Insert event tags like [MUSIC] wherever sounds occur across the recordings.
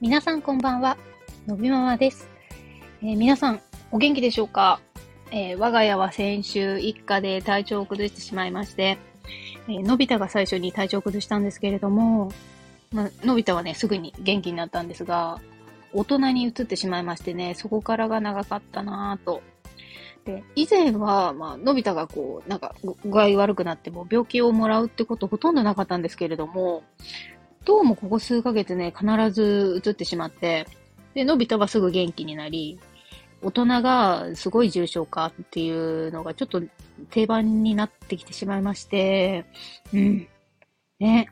皆さんこんばんは、のびママです。えー、皆さん、お元気でしょうか、えー、我が家は先週一家で体調を崩してしまいまして、えー、のび太が最初に体調を崩したんですけれども、ま、のび太はね、すぐに元気になったんですが、大人に移ってしまいましてね、そこからが長かったなぁと。で、以前は、まあ、のび太がこう、なんか、具合悪くなっても病気をもらうってことほとんどなかったんですけれども、どうもここ数ヶ月ね、必ず移ってしまって、で、のび太はすぐ元気になり、大人がすごい重症化っていうのがちょっと定番になってきてしまいまして、うん。ね、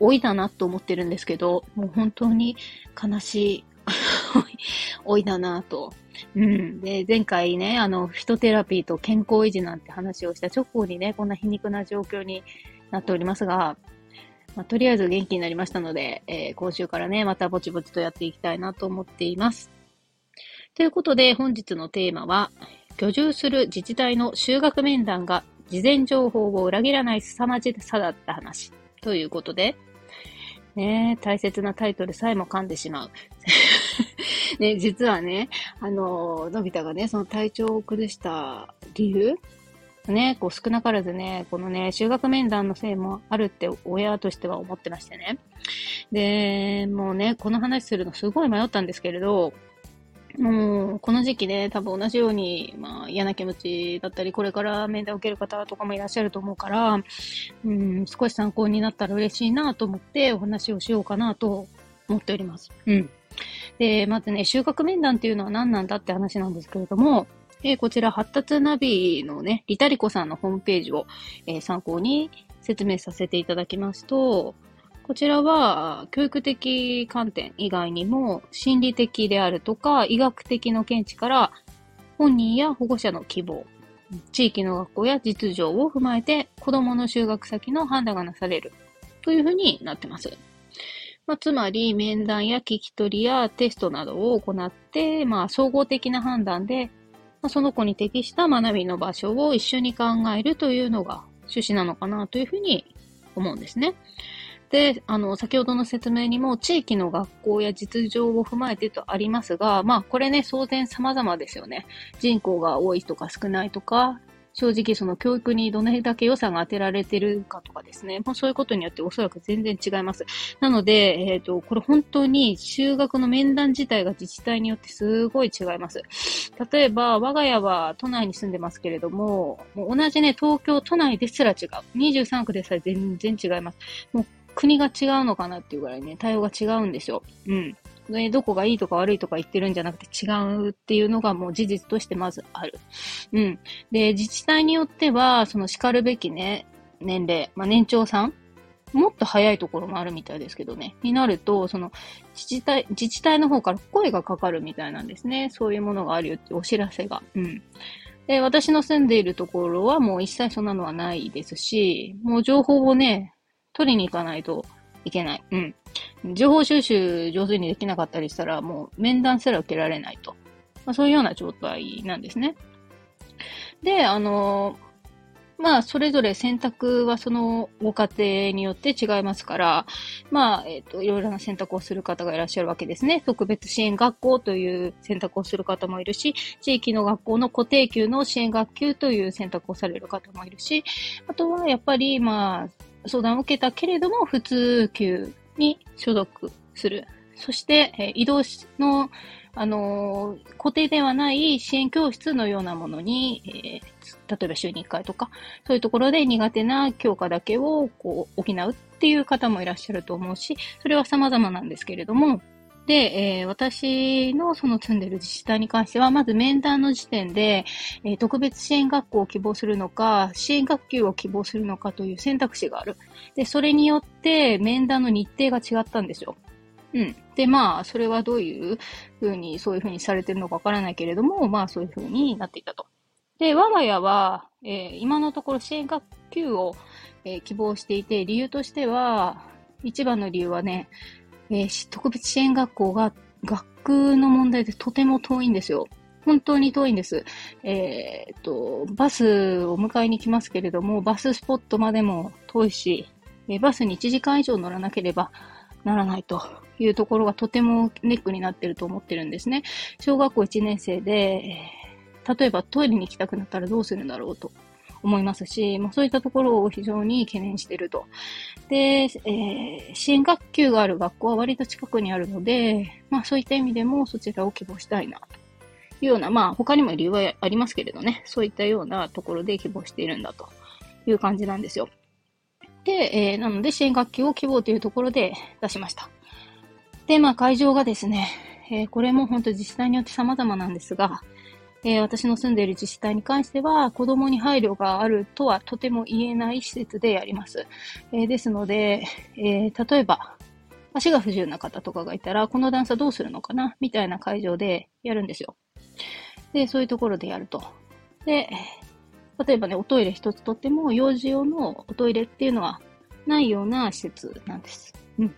老いだなと思ってるんですけど、もう本当に悲しい [LAUGHS] 老いだなと。うん。で、前回ね、あの、フィトテラピーと健康維持なんて話をした直後にね、こんな皮肉な状況になっておりますが、まあ、とりあえず元気になりましたので、えー、今週からね、またぼちぼちとやっていきたいなと思っています。ということで、本日のテーマは、居住する自治体の修学面談が事前情報を裏切らない凄まじさだった話。ということで、ね大切なタイトルさえも噛んでしまう。[LAUGHS] ね、実はね、あの、のび太がね、その体調を崩した理由ね、こう少なからずね、このね、修学面談のせいもあるって親としては思ってましてね。で、もうね、この話するのすごい迷ったんですけれど、もう、この時期ね、多分同じように、まあ、嫌な気持ちだったり、これから面談を受ける方とかもいらっしゃると思うから、うん、少し参考になったら嬉しいなと思ってお話をしようかなと思っております。うん。で、まずね、収穫面談っていうのは何なんだって話なんですけれども、えー、こちら、発達ナビのね、リタリコさんのホームページを、えー、参考に説明させていただきますと、こちらは、教育的観点以外にも、心理的であるとか、医学的の見地から、本人や保護者の希望、地域の学校や実情を踏まえて、子供の就学先の判断がなされる、というふうになってます。まあ、つまり、面談や聞き取りやテストなどを行って、まあ、総合的な判断でその子に適した学びの場所を一緒に考えるというのが趣旨なのかなというふうに思うんですね。で、あの、先ほどの説明にも地域の学校や実情を踏まえてとありますが、まあ、これね、当然様々ですよね。人口が多いとか少ないとか、正直その教育にどれだけ予算が当てられてるかとかですね、もうそういうことによっておそらく全然違います。なので、えっ、ー、と、これ本当に修学の面談自体が自治体によってすごい違います。例えば、我が家は都内に住んでますけれども、もう同じね、東京都内ですら違う。23区でさえ全然違います。もう国が違うのかなっていうぐらいね、対応が違うんですよ。うん。ね、どこがいいとか悪いとか言ってるんじゃなくて違うっていうのがもう事実としてまずある。うん。で、自治体によっては、その叱るべきね、年齢、まあ、年長さんもっと早いところもあるみたいですけどね。になると、その、自治体、自治体の方から声がかかるみたいなんですね。そういうものがあるよってお知らせが。うん。で、私の住んでいるところはもう一切そんなのはないですし、もう情報をね、取りに行かないといけない。うん。情報収集上手にできなかったりしたら、もう面談すら受けられないと。まあ、そういうような状態なんですね。で、あのまあ、それぞれ選択はそのご家庭によって違いますから、まあ、えっ、ー、と、いろいろな選択をする方がいらっしゃるわけですね。特別支援学校という選択をする方もいるし、地域の学校の固定級の支援学級という選択をされる方もいるし、あとはやっぱり、まあ、相談を受けたけれども、普通級に所属する。そして、え移動の、あのー、固定ではない支援教室のようなものに、えー、例えば週に1回とか、そういうところで苦手な教科だけをこう補うっていう方もいらっしゃると思うし、それは様々なんですけれども、で、えー、私のその住んでる自治体に関しては、まず面談の時点で、えー、特別支援学校を希望するのか、支援学級を希望するのかという選択肢がある。で、それによって面談の日程が違ったんですよ。うん。で、まあ、それはどういうふうに、そういうふうにされてるのかわからないけれども、まあ、そういうふうになっていたと。で、我が家は、えー、今のところ支援学級を、えー、希望していて、理由としては、一番の理由はね、えー、特別支援学校が学区の問題でとても遠いんですよ。本当に遠いんです。えー、っと、バスを迎えに来ますけれども、バススポットまでも遠いし、えバスに1時間以上乗らなければならないというところがとてもネックになってると思ってるんですね。小学校1年生で、例えばトイレに行きたくなったらどうするんだろうと思いますし、まあ、そういったところを非常に懸念していると。で、えー、支援学級がある学校は割と近くにあるので、まあそういった意味でもそちらを希望したいなというような、まあ他にも理由はありますけれどね、そういったようなところで希望しているんだという感じなんですよ。で、えー、なので支援学級を希望というところで出しました。で、まあ会場がですね、えー、これも本当自治体によって様々なんですが、えー、私の住んでいる自治体に関しては、子供に配慮があるとはとても言えない施設でやります。えー、ですので、えー、例えば、足が不自由な方とかがいたら、この段差どうするのかな？みたいな会場でやるんですよ。で、そういうところでやると。で、例えばね、おトイレ一つとっても、幼児用のおトイレっていうのはないような施設なんです。うん。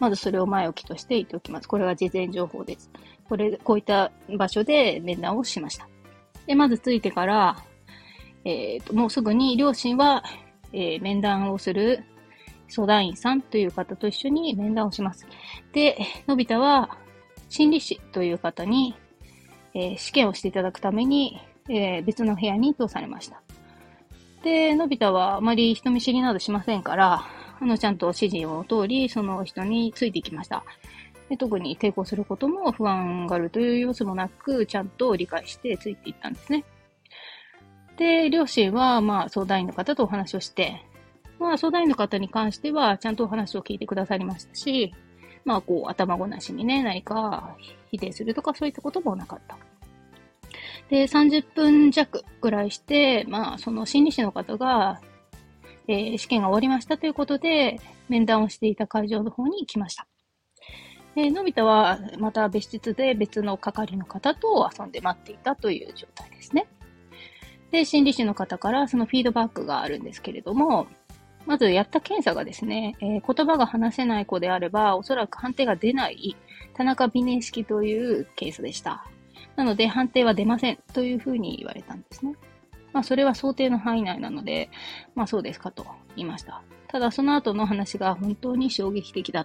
まずそれを前置きとして言っておきます。これは事前情報です。これ、こういった場所で面談をしました。で、まず着いてから、えっ、ー、と、もうすぐに両親は、えー、面談をする相談員さんという方と一緒に面談をします。で、のび太は心理師という方に、えー、試験をしていただくために、えー、別の部屋に通されました。で、のび太はあまり人見知りなどしませんから、あの、ちゃんと指示を通り、その人についていきました。で特に抵抗することも不安があるという様子もなく、ちゃんと理解してついていったんですね。で、両親は、まあ、相談員の方とお話をして、まあ、相談員の方に関しては、ちゃんとお話を聞いてくださりましたし、まあ、こう、頭ごなしにね、何か否定するとか、そういったこともなかった。で、30分弱ぐらいして、まあ、その心理師の方が、えー、試験が終わりましたということで、面談をしていた会場の方に来ました。で、のび太はまた別室で別の係の方と遊んで待っていたという状態ですね。で、心理師の方からそのフィードバックがあるんですけれども、まずやった検査がですね、えー、言葉が話せない子であれば、おそらく判定が出ない田中美年式というケースでした。なので判定は出ませんというふうに言われたんですね。まあそれは想定の範囲内なので、まあそうですかと言いました。ただその後の話が本当に衝撃的だ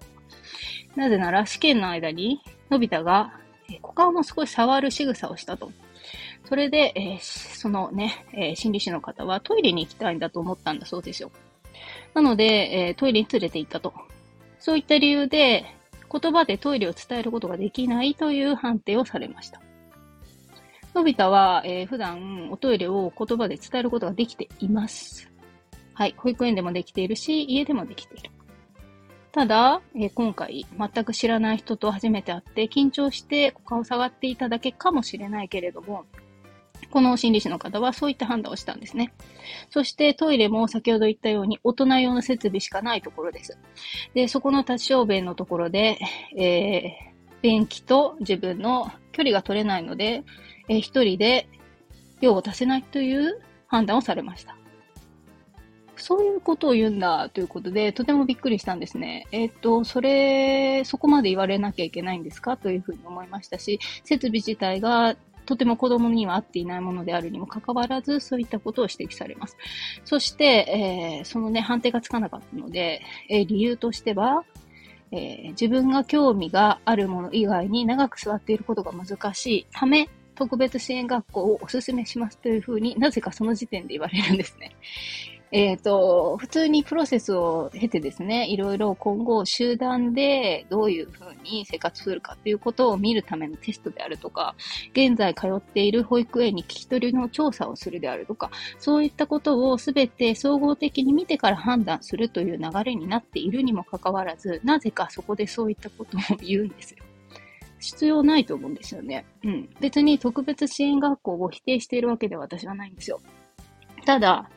なぜなら試験の間に、のび太が、股間を少し触る仕草をしたと。それで、えー、そのね、えー、心理師の方はトイレに行きたいんだと思ったんだそうですよ。なので、えー、トイレに連れて行ったと。そういった理由で、言葉でトイレを伝えることができないという判定をされました。のび太は、えー、普段おトイレを言葉で伝えることができています。はい。保育園でもできているし、家でもできている。ただ、えー、今回全く知らない人と初めて会って緊張して顔を下がっていただけかもしれないけれども、この心理師の方はそういった判断をしたんですね。そしてトイレも先ほど言ったように大人用の設備しかないところです。で、そこの立ち小便のところで、えー、便器と自分の距離が取れないので、えー、一人で用を足せないという判断をされました。そういうことを言うんだということで、とてもびっくりしたんですね。えっ、と、それ、そこまで言われなきゃいけないんですか？というふうに思いましたし、設備自体がとても子供には合っていないものであるにもかかわらず、そういったことを指摘されます。そして、えー、そのね、判定がつかなかったので、えー、理由としては、えー、自分が興味があるもの以外に長く座っていることが難しいため、特別支援学校をお勧めしますというふうになぜかその時点で言われるんですね。[LAUGHS] えっ、ー、と、普通にプロセスを経てですね、いろいろ今後集団でどういうふうに生活するかということを見るためのテストであるとか、現在通っている保育園に聞き取りの調査をするであるとか、そういったことをすべて総合的に見てから判断するという流れになっているにもかかわらず、なぜかそこでそういったことを言うんですよ。必要ないと思うんですよね。うん。別に特別支援学校を否定しているわけでは私はないんですよ。ただ、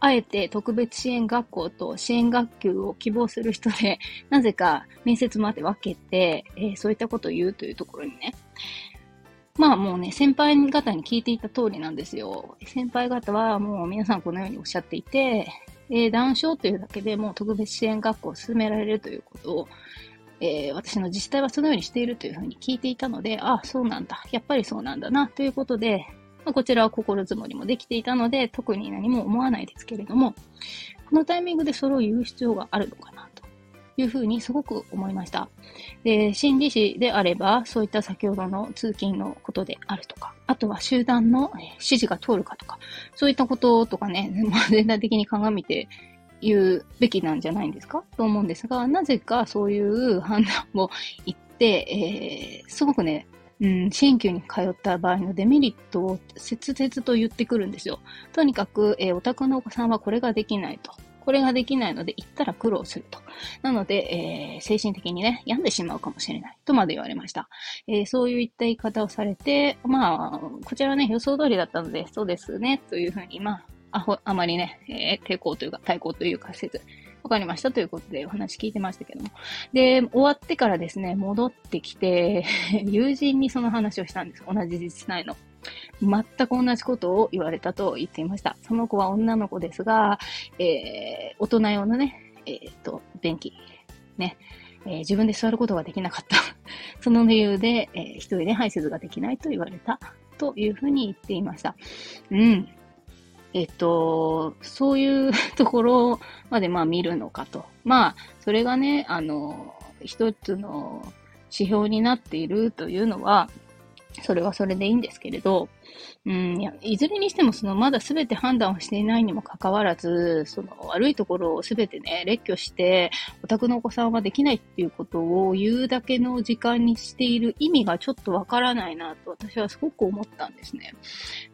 あえて特別支援学校と支援学級を希望する人で、[LAUGHS] なぜか面接まで分けて、えー、そういったことを言うというところにね。まあもうね、先輩方に聞いていた通りなんですよ。先輩方はもう皆さんこのようにおっしゃっていて、えー、談笑というだけでもう特別支援学校を進められるということを、えー、私の自治体はそのようにしているというふうに聞いていたので、ああ、そうなんだ。やっぱりそうなんだな、ということで、まあ、こちらは心づもりもできていたので、特に何も思わないですけれども、このタイミングでそれを言う必要があるのかなというふうにすごく思いました。で、心理師であれば、そういった先ほどの通勤のことであるとか、あとは集団の指示が通るかとか、そういったこととかね、[LAUGHS] 全体的に鑑みて言うべきなんじゃないんですか？と思うんですが、なぜかそういう判断を言って、えー、すごくね、うん、新旧に通った場合のデメリットを切々と言ってくるんですよ。とにかく、えー、お宅のお子さんはこれができないと。これができないので、行ったら苦労すると。なので、えー、精神的にね、病んでしまうかもしれない。とまで言われました。えー、そういった言い方をされて、まあ、こちらはね、予想通りだったので、そうですね、というふうに、まあ、あほ、あまりね、えー、抵抗というか、対抗というか、せず、わかりましたということでお話聞いてましたけども。で、終わってからですね、戻ってきて、[LAUGHS] 友人にその話をしたんです。同じ自治体の。全く同じことを言われたと言っていました。その子は女の子ですが、えー、大人用のね、えっ、と、便器、ね、えー、自分で座ることができなかった。[LAUGHS] その理由で、えー、一人で排泄ができないと言われた。というふうに言っていました。うん。えっと、そういうところまでまあ見るのかと。まあ、それがね、あの、一つの指標になっているというのは、それはそれでいいんですけれど、うん、いや、いずれにしても、その、まだ全て判断をしていないにもかかわらず、その、悪いところを全てね、列挙して、お宅のお子さんはできないっていうことを言うだけの時間にしている意味がちょっとわからないなと、私はすごく思ったんですね。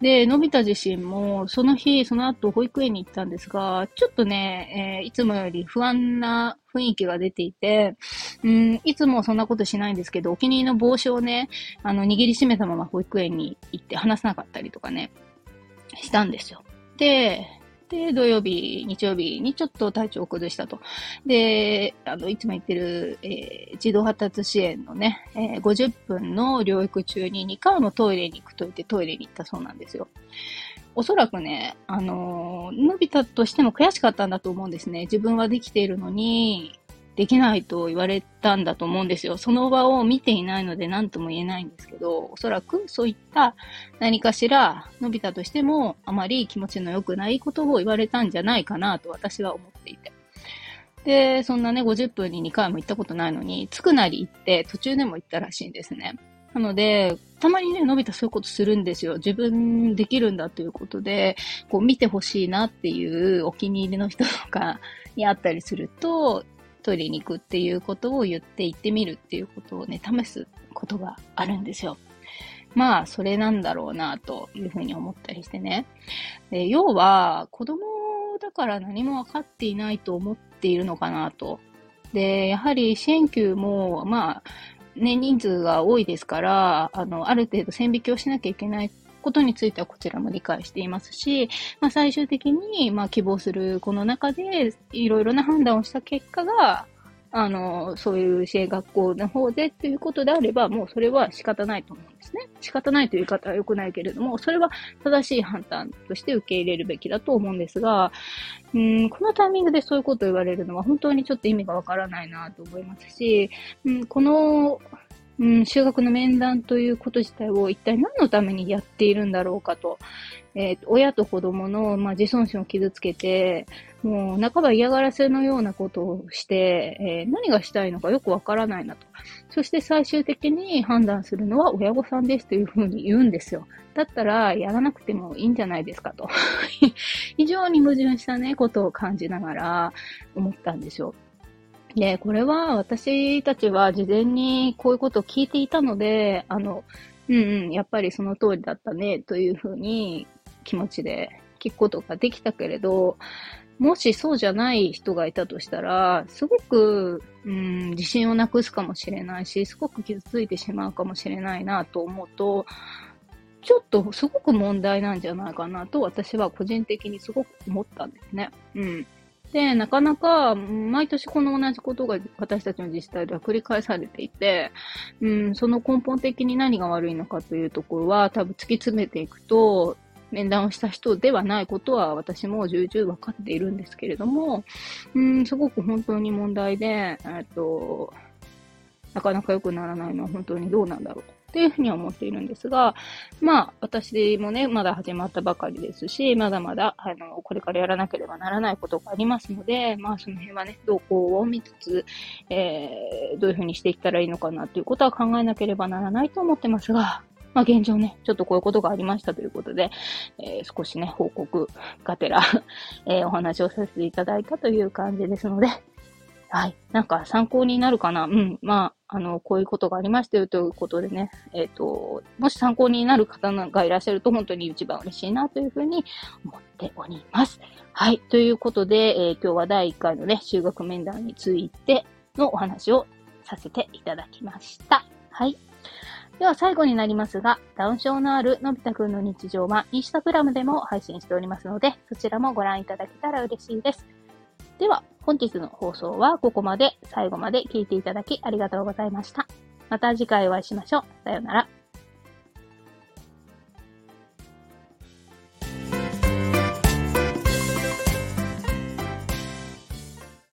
で、のび太自身も、その日、その後、保育園に行ったんですが、ちょっとね、えー、いつもより不安な雰囲気が出ていて、うん、いつもそんなことしないんですけど、お気に入りの帽子をね、あの、握りしめたまま保育園に行って話さなかったりとかね、したんですよ。で、で、土曜日、日曜日にちょっと体調を崩したと。で、あの、いつも言ってる、えー、児童発達支援のね、えー、50分の療育中に2回もトイレに行くと言ってトイレに行ったそうなんですよ。おそらくね、あのー、のび太としても悔しかったんだと思うんですね。自分はできているのに、できないと言われたんだと思うんですよ。その場を見ていないので何とも言えないんですけど、おそらくそういった何かしら、のび太としてもあまり気持ちの良くないことを言われたんじゃないかなと私は思っていて。で、そんなね、50分に2回も行ったことないのに、つくなり行って途中でも行ったらしいんですね。なので、たまにね、のび太そういうことするんですよ。自分できるんだということで、こう見てほしいなっていうお気に入りの人とかに会ったりすると、トイレに行くっていうことを言って行ってみるっていうことをね、試すことがあるんですよ。まあ、それなんだろうな、というふうに思ったりしてね。で要は、子供だから何も分かっていないと思っているのかなと。で、やはり支援級も、まあ、ね、人数が多いですから、あの、ある程度線引きをしなきゃいけないことについてはこちらも理解していますし、まあ、最終的に、まあ、希望するこの中で、いろいろな判断をした結果が、あの、そういう支援学校の方でっていうことであれば、もうそれは仕方ないと思うんですね。仕方ないという言い方は良くないけれども、それは正しい判断として受け入れるべきだと思うんですが、うん、このタイミングでそういうことを言われるのは本当にちょっと意味がわからないなと思いますし、うん、このうん、修学の面談ということ自体を一体何のためにやっているんだろうかと。えー、親と子供の、まあ、自尊心を傷つけて、もう半ば嫌がらせのようなことをして、えー、何がしたいのかよくわからないなと。そして最終的に判断するのは親御さんですというふうに言うんですよ。だったらやらなくてもいいんじゃないですかと。[LAUGHS] 非常に矛盾したね、ことを感じながら思ったんですよ。で、これは私たちは事前にこういうことを聞いていたので、あの、うんうん、やっぱりその通りだったね、というふうに気持ちで聞くことができたけれど、もしそうじゃない人がいたとしたら、すごく、うん、自信をなくすかもしれないし、すごく傷ついてしまうかもしれないなと思うと、ちょっとすごく問題なんじゃないかなと私は個人的にすごく思ったんですね。うん。で、なかなか、毎年この同じことが私たちの自治体では繰り返されていて、うん、その根本的に何が悪いのかというところは、多分突き詰めていくと、面談をした人ではないことは私も重々分かっているんですけれども、うん、すごく本当に問題で、えっと、なかなか良くならないのは本当にどうなんだろう。というふうに思っているんですが、まあ、私もね、まだ始まったばかりですし、まだまだ、あの、これからやらなければならないことがありますので、まあ、その辺はね、動向を見つつ、えー、どういうふうにしていったらいいのかなということは考えなければならないと思ってますが、まあ現状ね、ちょっとこういうことがありましたということで、えー、少しね、報告がてら [LAUGHS] えー、お話をさせていただいたという感じですので、はい。なんか参考になるかな？うん。まあ、あの、こういうことがありましたよということでね、えっ、ー、と、もし参考になる方がいらっしゃると本当に一番嬉しいなというふうに思っております。はい。ということで、えー、今日は第1回のね、修学面談についてのお話をさせていただきました。はい。では最後になりますが、ダウン症のあるのび太くんの日常はインスタグラムでも配信しておりますので、そちらもご覧いただけたら嬉しいです。では、本日の放送はここまで最後まで聞いていただきありがとうございました。また次回お会いしましょう。さようなら。